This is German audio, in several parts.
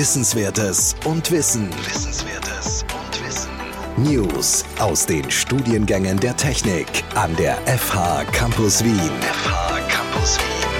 Wissenswertes und Wissen. Wissenswertes und Wissen. News aus den Studiengängen der Technik an der FH Campus Wien. FH Campus Wien.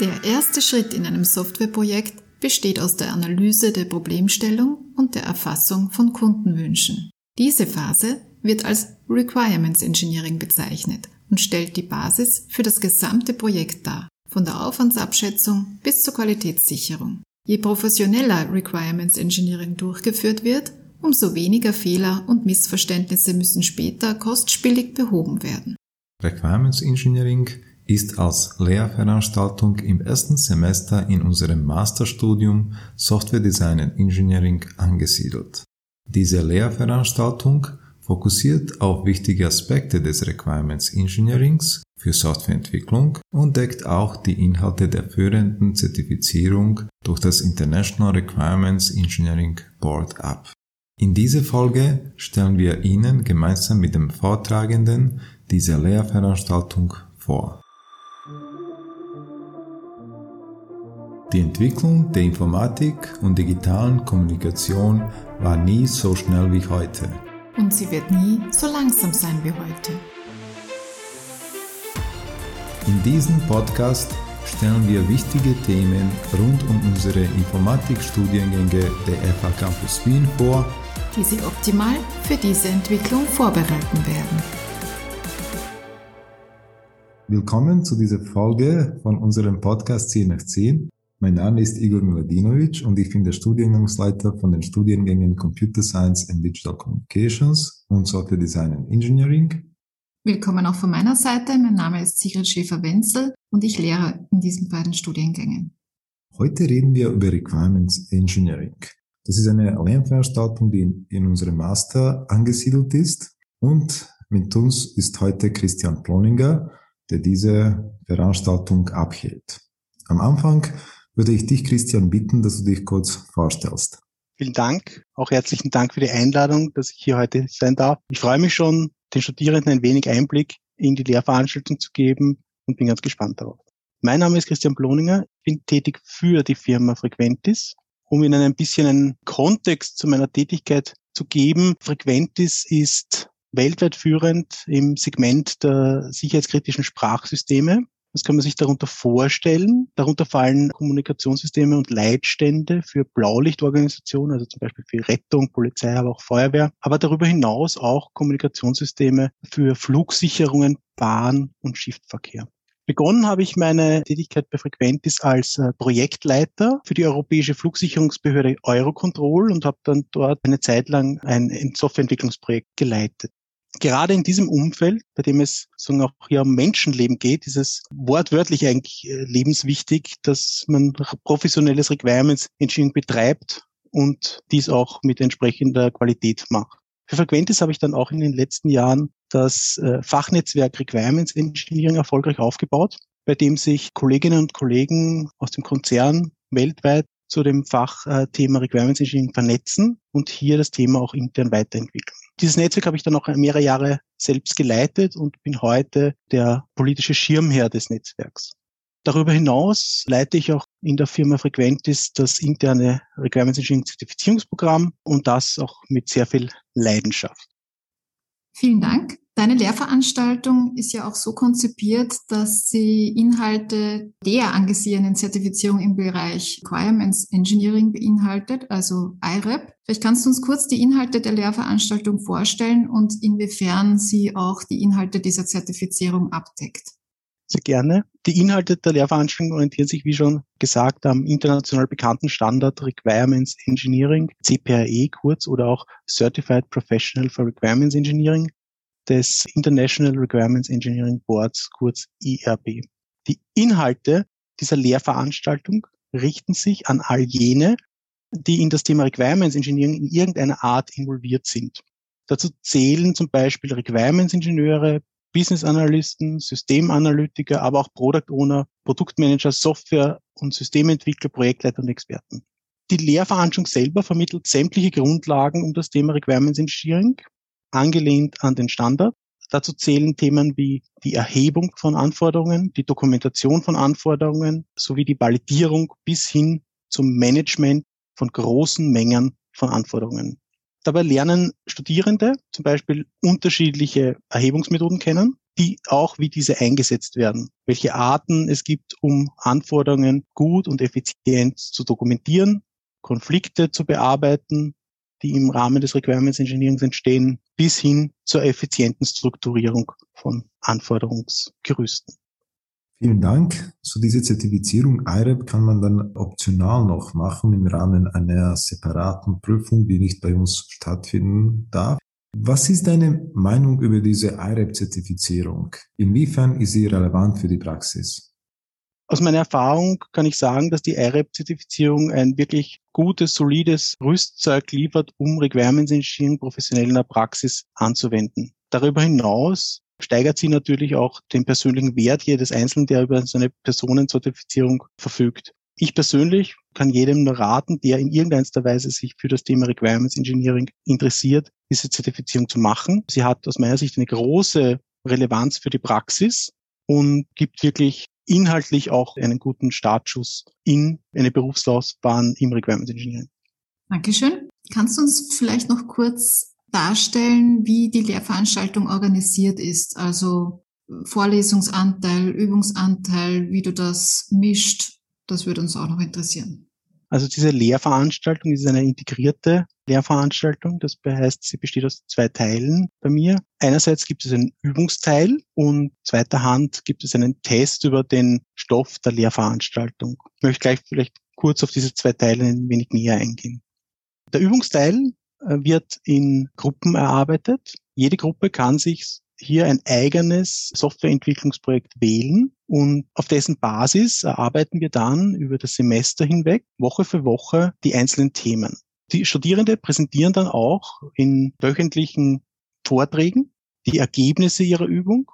Der erste Schritt in einem Softwareprojekt besteht aus der Analyse der Problemstellung und der Erfassung von Kundenwünschen. Diese Phase wird als Requirements Engineering bezeichnet und stellt die Basis für das gesamte Projekt dar, von der Aufwandsabschätzung bis zur Qualitätssicherung. Je professioneller Requirements Engineering durchgeführt wird, umso weniger Fehler und Missverständnisse müssen später kostspielig behoben werden. Requirements Engineering ist als Lehrveranstaltung im ersten Semester in unserem Masterstudium Software Design and Engineering angesiedelt. Diese Lehrveranstaltung fokussiert auf wichtige Aspekte des Requirements Engineerings für Softwareentwicklung und deckt auch die Inhalte der führenden Zertifizierung durch das International Requirements Engineering Board ab. In dieser Folge stellen wir Ihnen gemeinsam mit dem Vortragenden diese Lehrveranstaltung vor. Die Entwicklung der Informatik und digitalen Kommunikation war nie so schnell wie heute. Und sie wird nie so langsam sein wie heute. In diesem Podcast stellen wir wichtige Themen rund um unsere Informatikstudiengänge der FH Campus Wien vor, die Sie optimal für diese Entwicklung vorbereiten werden. Willkommen zu dieser Folge von unserem Podcast 10 nach 10. Mein Name ist Igor Miladinovic und ich bin der Studiengangsleiter von den Studiengängen Computer Science and Digital Communications und Software Design and Engineering. Willkommen auch von meiner Seite. Mein Name ist Sigrid Schäfer-Wenzel und ich lehre in diesen beiden Studiengängen. Heute reden wir über Requirements Engineering. Das ist eine Lernveranstaltung, die in unserem Master angesiedelt ist. Und mit uns ist heute Christian Ploninger, der diese Veranstaltung abhält. Am Anfang würde ich dich, Christian, bitten, dass du dich kurz vorstellst. Vielen Dank. Auch herzlichen Dank für die Einladung, dass ich hier heute sein darf. Ich freue mich schon, den Studierenden ein wenig Einblick in die Lehrveranstaltung zu geben und bin ganz gespannt darauf. Mein Name ist Christian Bloninger. Ich bin tätig für die Firma Frequentis. Um Ihnen ein bisschen einen Kontext zu meiner Tätigkeit zu geben, Frequentis ist weltweit führend im Segment der sicherheitskritischen Sprachsysteme. Was kann man sich darunter vorstellen? Darunter fallen Kommunikationssysteme und Leitstände für Blaulichtorganisationen, also zum Beispiel für Rettung, Polizei, aber auch Feuerwehr. Aber darüber hinaus auch Kommunikationssysteme für Flugsicherungen, Bahn- und Schiffverkehr. Begonnen habe ich meine Tätigkeit bei Frequentis als äh, Projektleiter für die europäische Flugsicherungsbehörde Eurocontrol und habe dann dort eine Zeit lang ein Softwareentwicklungsprojekt geleitet gerade in diesem Umfeld, bei dem es sagen auch hier um Menschenleben geht, ist es wortwörtlich eigentlich äh, lebenswichtig, dass man professionelles Requirements Engineering betreibt und dies auch mit entsprechender Qualität macht. Für Frequentis habe ich dann auch in den letzten Jahren das äh, Fachnetzwerk Requirements Engineering erfolgreich aufgebaut, bei dem sich Kolleginnen und Kollegen aus dem Konzern weltweit zu dem Fachthema Requirements Engineering vernetzen und hier das Thema auch intern weiterentwickeln. Dieses Netzwerk habe ich dann auch mehrere Jahre selbst geleitet und bin heute der politische Schirmherr des Netzwerks. Darüber hinaus leite ich auch in der Firma Frequentis das interne Requirements Engineering Zertifizierungsprogramm und das auch mit sehr viel Leidenschaft. Vielen Dank. Deine Lehrveranstaltung ist ja auch so konzipiert, dass sie Inhalte der angesehenen Zertifizierung im Bereich Requirements Engineering beinhaltet, also IREP. Vielleicht kannst du uns kurz die Inhalte der Lehrveranstaltung vorstellen und inwiefern sie auch die Inhalte dieser Zertifizierung abdeckt. Sehr gerne. Die Inhalte der Lehrveranstaltung orientieren sich, wie schon gesagt, am international bekannten Standard Requirements Engineering, CPRE kurz, oder auch Certified Professional for Requirements Engineering, des International Requirements Engineering Boards, kurz IRB. Die Inhalte dieser Lehrveranstaltung richten sich an all jene, die in das Thema Requirements Engineering in irgendeiner Art involviert sind. Dazu zählen zum Beispiel Requirements Ingenieure, Business Analysten, Systemanalytiker, aber auch Product Owner, Produktmanager, Software- und Systementwickler, Projektleiter und Experten. Die Lehrveranstaltung selber vermittelt sämtliche Grundlagen um das Thema Requirements Engineering, angelehnt an den Standard. Dazu zählen Themen wie die Erhebung von Anforderungen, die Dokumentation von Anforderungen sowie die Validierung bis hin zum Management von großen Mengen von Anforderungen. Dabei lernen Studierende zum Beispiel unterschiedliche Erhebungsmethoden kennen, die auch wie diese eingesetzt werden, welche Arten es gibt, um Anforderungen gut und effizient zu dokumentieren, Konflikte zu bearbeiten, die im Rahmen des Requirements Engineering entstehen, bis hin zur effizienten Strukturierung von Anforderungsgerüsten. Vielen Dank. So diese Zertifizierung IREP kann man dann optional noch machen im Rahmen einer separaten Prüfung, die nicht bei uns stattfinden darf. Was ist deine Meinung über diese IREP-Zertifizierung? Inwiefern ist sie relevant für die Praxis? Aus meiner Erfahrung kann ich sagen, dass die IREP-Zertifizierung ein wirklich gutes, solides Rüstzeug liefert, um Requirements Engineering professionell in der Praxis anzuwenden. Darüber hinaus steigert sie natürlich auch den persönlichen Wert jedes Einzelnen, der über seine Personenzertifizierung verfügt. Ich persönlich kann jedem nur raten, der in irgendeiner Weise sich für das Thema Requirements Engineering interessiert, diese Zertifizierung zu machen. Sie hat aus meiner Sicht eine große Relevanz für die Praxis und gibt wirklich inhaltlich auch einen guten Startschuss in eine Berufslaufbahn im Requirements Engineering. Dankeschön. Kannst du uns vielleicht noch kurz darstellen, wie die Lehrveranstaltung organisiert ist. Also Vorlesungsanteil, Übungsanteil, wie du das mischt. Das würde uns auch noch interessieren. Also diese Lehrveranstaltung ist eine integrierte Lehrveranstaltung. Das heißt, sie besteht aus zwei Teilen bei mir. Einerseits gibt es einen Übungsteil und zweiter Hand gibt es einen Test über den Stoff der Lehrveranstaltung. Ich möchte gleich vielleicht kurz auf diese zwei Teile ein wenig näher eingehen. Der Übungsteil äh, wird in Gruppen erarbeitet. Jede Gruppe kann sich hier ein eigenes Softwareentwicklungsprojekt wählen und auf dessen Basis erarbeiten wir dann über das Semester hinweg Woche für Woche die einzelnen Themen. Die Studierende präsentieren dann auch in wöchentlichen Vorträgen die Ergebnisse ihrer Übung,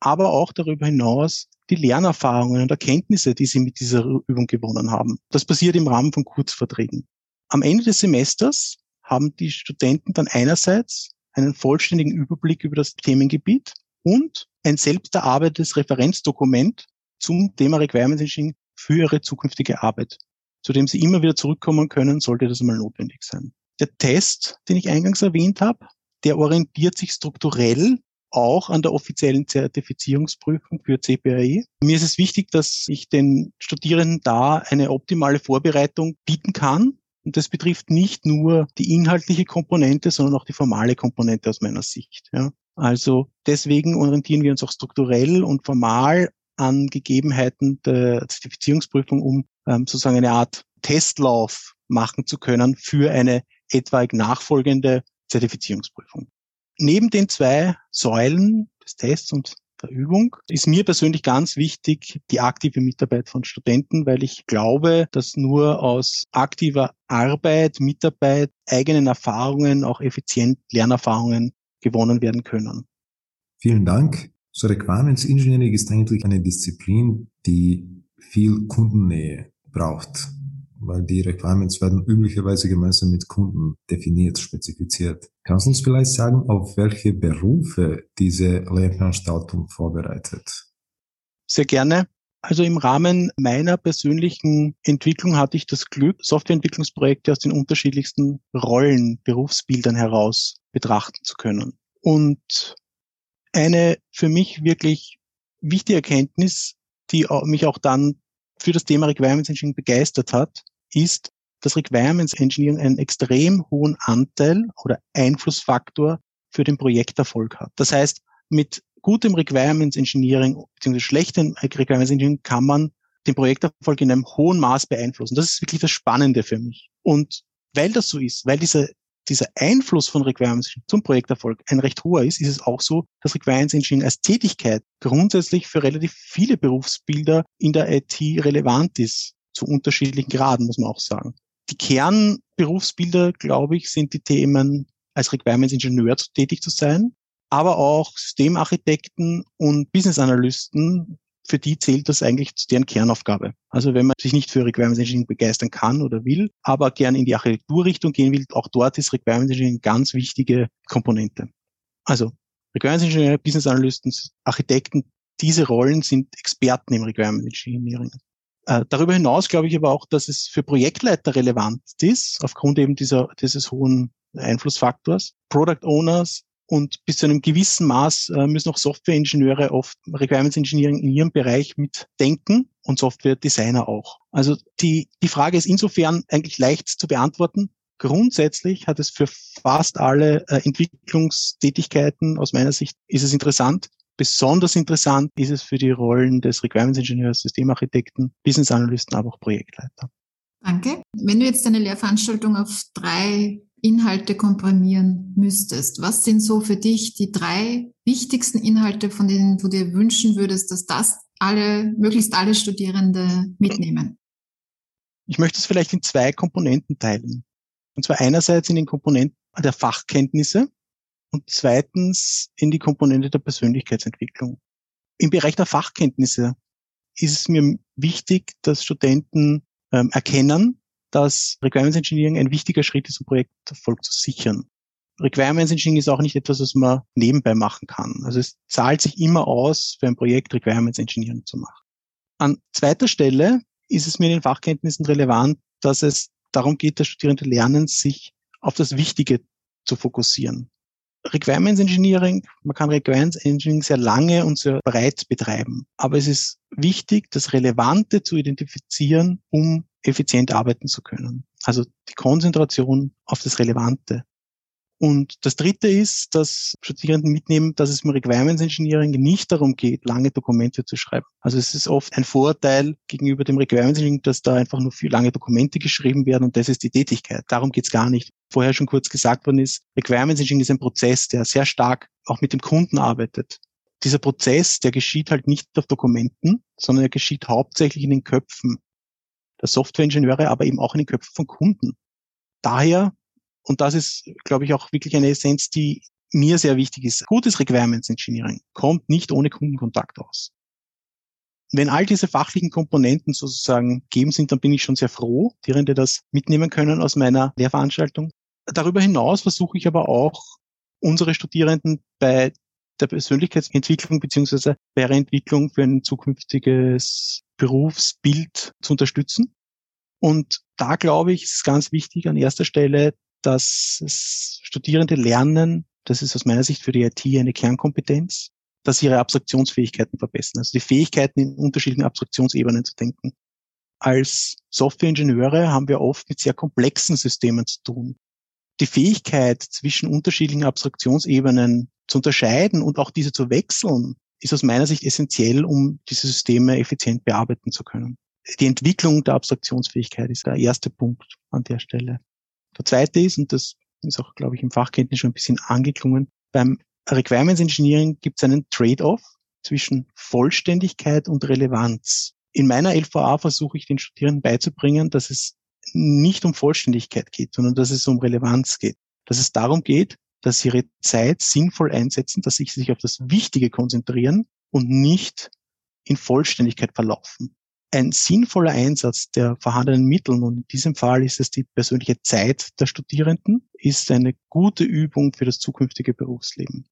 aber auch darüber hinaus die Lernerfahrungen und Erkenntnisse, die sie mit dieser Übung gewonnen haben. Das passiert im Rahmen von Kurzvorträgen. Am Ende des Semesters haben die Studenten dann einerseits einen vollständigen Überblick über das Themengebiet und ein selbst erarbeitetes Referenzdokument zum Thema Requirements Engineering für ihre zukünftige Arbeit, zu dem sie immer wieder zurückkommen können, sollte das mal notwendig sein. Der Test, den ich eingangs erwähnt habe, der orientiert sich strukturell auch an der offiziellen Zertifizierungsprüfung für CPAE. Mir ist es wichtig, dass ich den Studierenden da eine optimale Vorbereitung bieten kann, und das betrifft nicht nur die inhaltliche Komponente, sondern auch die formale Komponente aus meiner Sicht. Ja. Also deswegen orientieren wir uns auch strukturell und formal an Gegebenheiten der Zertifizierungsprüfung, um ähm, sozusagen eine Art Testlauf machen zu können für eine etwaig nachfolgende Zertifizierungsprüfung. Neben den zwei Säulen des Tests und der Übung ist mir persönlich ganz wichtig die aktive Mitarbeit von Studenten, weil ich glaube, dass nur aus aktiver Arbeit, Mitarbeit, eigenen Erfahrungen, auch effizient Lernerfahrungen gewonnen werden können. Vielen Dank. So Requirements Engineering ist eigentlich eine Disziplin, die viel Kundennähe braucht weil die Requirements werden üblicherweise gemeinsam mit Kunden definiert, spezifiziert. Kannst du uns vielleicht sagen, auf welche Berufe diese Lehrveranstaltung vorbereitet? Sehr gerne. Also im Rahmen meiner persönlichen Entwicklung hatte ich das Glück, Softwareentwicklungsprojekte aus den unterschiedlichsten Rollen, Berufsbildern heraus betrachten zu können. Und eine für mich wirklich wichtige Erkenntnis, die mich auch dann für das Thema Requirements Engineering begeistert hat, ist, dass Requirements Engineering einen extrem hohen Anteil oder Einflussfaktor für den Projekterfolg hat. Das heißt, mit gutem Requirements Engineering bzw. schlechtem Requirements Engineering kann man den Projekterfolg in einem hohen Maß beeinflussen. Das ist wirklich das Spannende für mich. Und weil das so ist, weil dieser, dieser Einfluss von Requirements zum Projekterfolg ein recht hoher ist, ist es auch so, dass Requirements Engineering als Tätigkeit grundsätzlich für relativ viele Berufsbilder in der IT relevant ist zu unterschiedlichen Graden, muss man auch sagen. Die Kernberufsbilder, glaube ich, sind die Themen als Requirements Ingenieur tätig zu sein, aber auch Systemarchitekten und Business Analysten, für die zählt das eigentlich zu deren Kernaufgabe. Also wenn man sich nicht für Requirements Engineering begeistern kann oder will, aber gern in die Architekturrichtung gehen will, auch dort ist Requirements Engineering ganz wichtige Komponente. Also Requirements Engineer, Business Analysten, Architekten, diese Rollen sind Experten im Requirement Engineering. Äh, darüber hinaus glaube ich aber auch, dass es für Projektleiter relevant ist, aufgrund eben dieser, dieses hohen Einflussfaktors. Product Owners und bis zu einem gewissen Maß äh, müssen auch Softwareingenieure oft Requirements Engineering in ihrem Bereich mitdenken und Software-Designer auch. Also die, die Frage ist insofern eigentlich leicht zu beantworten. Grundsätzlich hat es für fast alle äh, Entwicklungstätigkeiten aus meiner Sicht ist es interessant. Besonders interessant ist es für die Rollen des Requirements Engineers, Systemarchitekten, Business Analysten, aber auch Projektleiter. Danke. Wenn du jetzt deine Lehrveranstaltung auf drei Inhalte komprimieren müsstest, was sind so für dich die drei wichtigsten Inhalte, von denen du dir wünschen würdest, dass das alle, möglichst alle Studierende mitnehmen? Ich möchte es vielleicht in zwei Komponenten teilen. Und zwar einerseits in den Komponenten der Fachkenntnisse und zweitens in die Komponente der Persönlichkeitsentwicklung. Im Bereich der Fachkenntnisse ist es mir wichtig, dass Studenten ähm, erkennen, dass Requirements Engineering ein wichtiger Schritt ist, um Projekterfolg zu sichern. Requirements Engineering ist auch nicht etwas, was man nebenbei machen kann. Also es zahlt sich immer aus, für ein Projekt Requirements Engineering zu machen. An zweiter Stelle ist es mir in den Fachkenntnissen relevant, dass es darum geht, dass Studierende lernen, sich auf das Wichtige zu fokussieren. Requirements Engineering, man kann Requirements Engineering sehr lange und sehr breit betreiben. Aber es ist wichtig, das Relevante zu identifizieren, um effizient arbeiten zu können. Also die Konzentration auf das Relevante. Und das Dritte ist, dass Studierenden mitnehmen, dass es im Requirements Engineering nicht darum geht, lange Dokumente zu schreiben. Also es ist oft ein Vorteil gegenüber dem Requirements Engineering, dass da einfach nur viel lange Dokumente geschrieben werden und das ist die Tätigkeit. Darum geht es gar nicht. Vorher schon kurz gesagt worden ist, Requirements Engineering ist ein Prozess, der sehr stark auch mit dem Kunden arbeitet. Dieser Prozess, der geschieht halt nicht auf Dokumenten, sondern er geschieht hauptsächlich in den Köpfen der Softwareingenieure, aber eben auch in den Köpfen von Kunden. Daher und das ist, glaube ich, auch wirklich eine Essenz, die mir sehr wichtig ist. Gutes Requirements Engineering kommt nicht ohne Kundenkontakt aus. Wenn all diese fachlichen Komponenten sozusagen gegeben sind, dann bin ich schon sehr froh, Lehrende das mitnehmen können aus meiner Lehrveranstaltung. Darüber hinaus versuche ich aber auch, unsere Studierenden bei der Persönlichkeitsentwicklung beziehungsweise bei ihrer Entwicklung für ein zukünftiges Berufsbild zu unterstützen. Und da glaube ich, ist es ganz wichtig an erster Stelle, dass Studierende lernen, das ist aus meiner Sicht für die IT eine Kernkompetenz, dass sie ihre Abstraktionsfähigkeiten verbessern, also die Fähigkeiten in unterschiedlichen Abstraktionsebenen zu denken. Als Softwareingenieure haben wir oft mit sehr komplexen Systemen zu tun. Die Fähigkeit, zwischen unterschiedlichen Abstraktionsebenen zu unterscheiden und auch diese zu wechseln, ist aus meiner Sicht essentiell, um diese Systeme effizient bearbeiten zu können. Die Entwicklung der Abstraktionsfähigkeit ist der erste Punkt an der Stelle. Der zweite ist, und das ist auch, glaube ich, im Fachkenntnis schon ein bisschen angeklungen, beim Requirements Engineering gibt es einen Trade-off zwischen Vollständigkeit und Relevanz. In meiner LVA versuche ich den Studierenden beizubringen, dass es nicht um Vollständigkeit geht, sondern dass es um Relevanz geht. Dass es darum geht, dass sie ihre Zeit sinnvoll einsetzen, dass sie sich auf das Wichtige konzentrieren und nicht in Vollständigkeit verlaufen ein sinnvoller Einsatz der vorhandenen Mittel, und in diesem Fall ist es die persönliche Zeit der Studierenden, ist eine gute Übung für das zukünftige Berufsleben.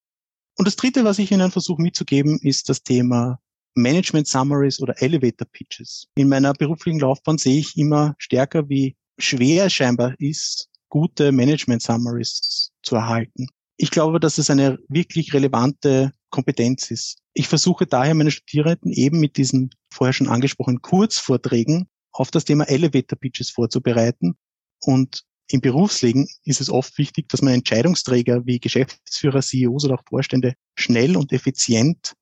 Und das Dritte, was ich Ihnen versuche mitzugeben, ist das Thema Management Summaries oder Elevator Pitches. In meiner beruflichen Laufbahn sehe ich immer stärker, wie schwer es scheinbar ist, gute Management Summaries zu erhalten. Ich glaube, dass es eine wirklich relevante Kompetenz ist. Ich versuche daher meine Studierenden eben mit diesen vorher schon angesprochenen Kurzvorträgen auf das Thema Elevator Pitches vorzubereiten. Und im Berufsleben ist es oft wichtig, dass man Entscheidungsträger wie Geschäftsführer, CEOs oder auch Vorstände schnell und effizient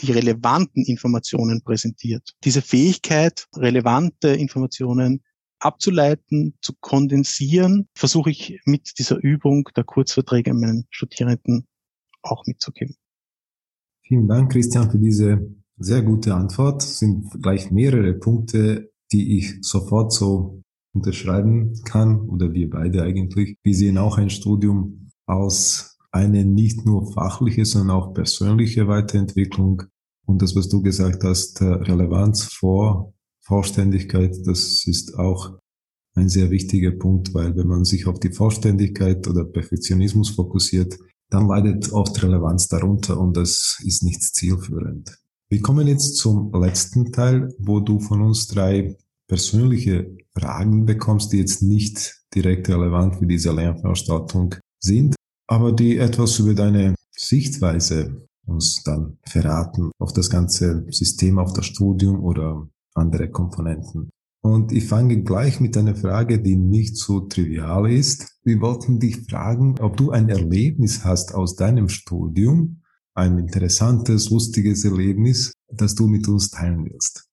die relevanten Informationen präsentiert. Diese Fähigkeit, relevante Informationen abzuleiten, zu kondensieren, versuche ich mit dieser Übung der Kurzverträge meinen Studierenden auch mitzugeben. Vielen Dank, Christian, für diese sehr gute Antwort. Es sind gleich mehrere Punkte, die ich sofort so unterschreiben kann oder wir beide eigentlich. Wir sehen auch ein Studium aus eine nicht nur fachliche, sondern auch persönliche Weiterentwicklung. Und das, was du gesagt hast, Relevanz vor Vollständigkeit, das ist auch ein sehr wichtiger Punkt, weil wenn man sich auf die Vollständigkeit oder Perfektionismus fokussiert, dann leidet oft Relevanz darunter und das ist nicht zielführend. Wir kommen jetzt zum letzten Teil, wo du von uns drei persönliche Fragen bekommst, die jetzt nicht direkt relevant für diese Lernveranstaltung sind, aber die etwas über deine Sichtweise uns dann verraten auf das ganze System, auf das Studium oder andere Komponenten. Und ich fange gleich mit einer Frage, die nicht so trivial ist. Wir wollten dich fragen, ob du ein Erlebnis hast aus deinem Studium, ein interessantes, lustiges Erlebnis, das du mit uns teilen willst.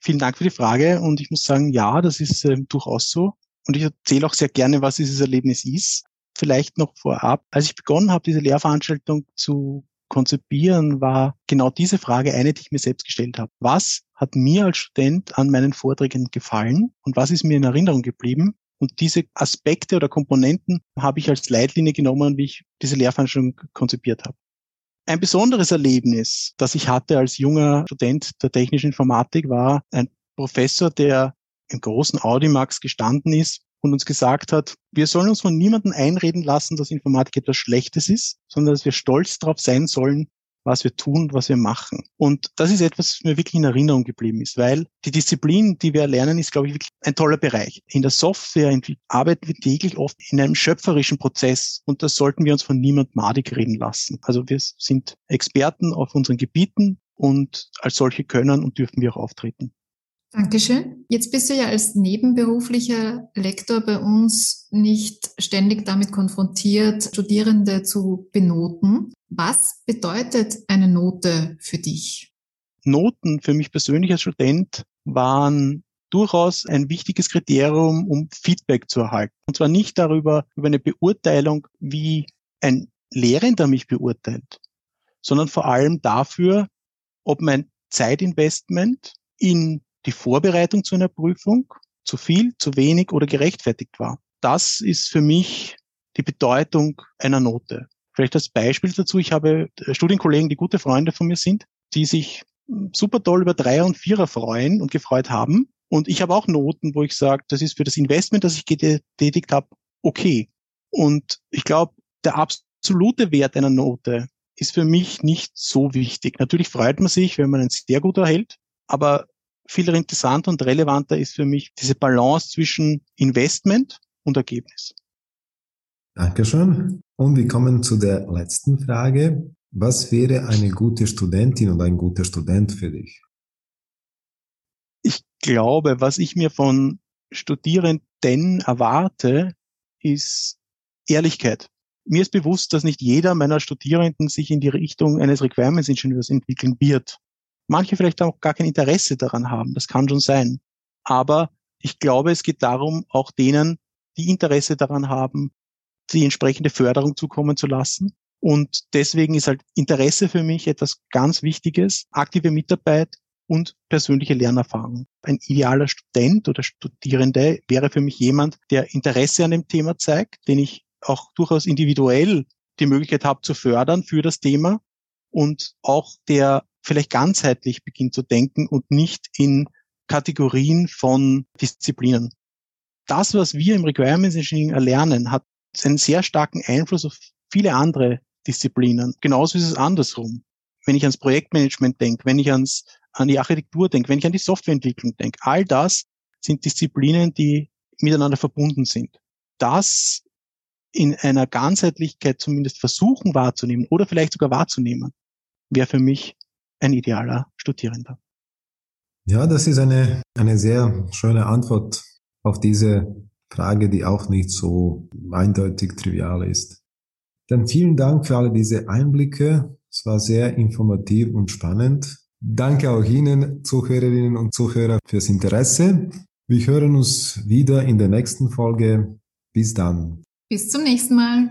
Vielen Dank für die Frage und ich muss sagen, ja, das ist äh, durchaus so. Und ich erzähle auch sehr gerne, was dieses Erlebnis ist. Vielleicht noch vorab, als ich begonnen habe, diese Lehrveranstaltung zu konzipieren, war genau diese Frage eine, die ich mir selbst gestellt habe. Was hat mir als Student an meinen Vorträgen gefallen und was ist mir in Erinnerung geblieben? Und diese Aspekte oder Komponenten habe ich als Leitlinie genommen, wie ich diese Lehrveranstaltung konzipiert habe. Ein besonderes Erlebnis, das ich hatte als junger Student der technischen Informatik, war ein Professor, der im großen Audimax gestanden ist und uns gesagt hat, wir sollen uns von niemandem einreden lassen, dass Informatik etwas Schlechtes ist, sondern dass wir stolz darauf sein sollen, was wir tun, was wir machen. Und das ist etwas, was mir wirklich in Erinnerung geblieben ist, weil die Disziplin, die wir lernen, ist, glaube ich, wirklich ein toller Bereich. In der Software arbeiten wir täglich oft in einem schöpferischen Prozess und das sollten wir uns von niemandem madig reden lassen. Also wir sind Experten auf unseren Gebieten und als solche können und dürfen wir auch auftreten. Dankeschön. Jetzt bist du ja als nebenberuflicher Lektor bei uns nicht ständig damit konfrontiert, Studierende zu benoten. Was bedeutet eine Note für dich? Noten für mich persönlich als Student waren durchaus ein wichtiges Kriterium, um Feedback zu erhalten. Und zwar nicht darüber, über eine Beurteilung, wie ein Lehrender mich beurteilt, sondern vor allem dafür, ob mein Zeitinvestment in die Vorbereitung zu einer Prüfung zu viel, zu wenig oder gerechtfertigt war. Das ist für mich die Bedeutung einer Note. Vielleicht als Beispiel dazu, ich habe Studienkollegen, die gute Freunde von mir sind, die sich super toll über Dreier und Vierer freuen und gefreut haben. Und ich habe auch Noten, wo ich sage, das ist für das Investment, das ich getätigt habe, okay. Und ich glaube, der absolute Wert einer Note ist für mich nicht so wichtig. Natürlich freut man sich, wenn man einen sehr gut erhält, aber viel interessanter und relevanter ist für mich diese Balance zwischen Investment und Ergebnis. Dankeschön. Und wir kommen zu der letzten Frage. Was wäre eine gute Studentin und ein guter Student für dich? Ich glaube, was ich mir von Studierenden erwarte, ist Ehrlichkeit. Mir ist bewusst, dass nicht jeder meiner Studierenden sich in die Richtung eines Requirements Ingenieurs entwickeln wird manche vielleicht auch gar kein Interesse daran haben. Das kann schon sein. Aber ich glaube, es geht darum, auch denen, die Interesse daran haben, die entsprechende Förderung zukommen zu lassen. Und deswegen ist halt Interesse für mich etwas ganz Wichtiges, aktive Mitarbeit und persönliche Lernerfahrung. Ein idealer Student oder Studierende wäre für mich jemand, der Interesse an dem Thema zeigt, den ich auch durchaus individuell die Möglichkeit habe zu fördern für das Thema und auch der vielleicht ganzheitlich beginnt zu denken und nicht in Kategorien von Disziplinen. Das, was wir im Requirements Engineering erlernen, hat einen sehr starken Einfluss auf viele andere Disziplinen. Genauso ist es andersrum. Wenn ich ans Projektmanagement denke, wenn ich ans, an die Architektur denke, wenn ich an die Softwareentwicklung denke, all das sind Disziplinen, die miteinander verbunden sind. Das in einer Ganzheitlichkeit zumindest versuchen wahrzunehmen oder vielleicht sogar wahrzunehmen, wäre für mich ein idealer Studierender. Ja, das ist eine, eine sehr schöne Antwort auf diese Frage, die auch nicht so eindeutig trivial ist. Dann vielen Dank für alle diese Einblicke. Es war sehr informativ und spannend. Danke auch Ihnen, Zuhörerinnen und Zuhörer, fürs Interesse. Wir hören uns wieder in der nächsten Folge. Bis dann. Bis zum nächsten Mal.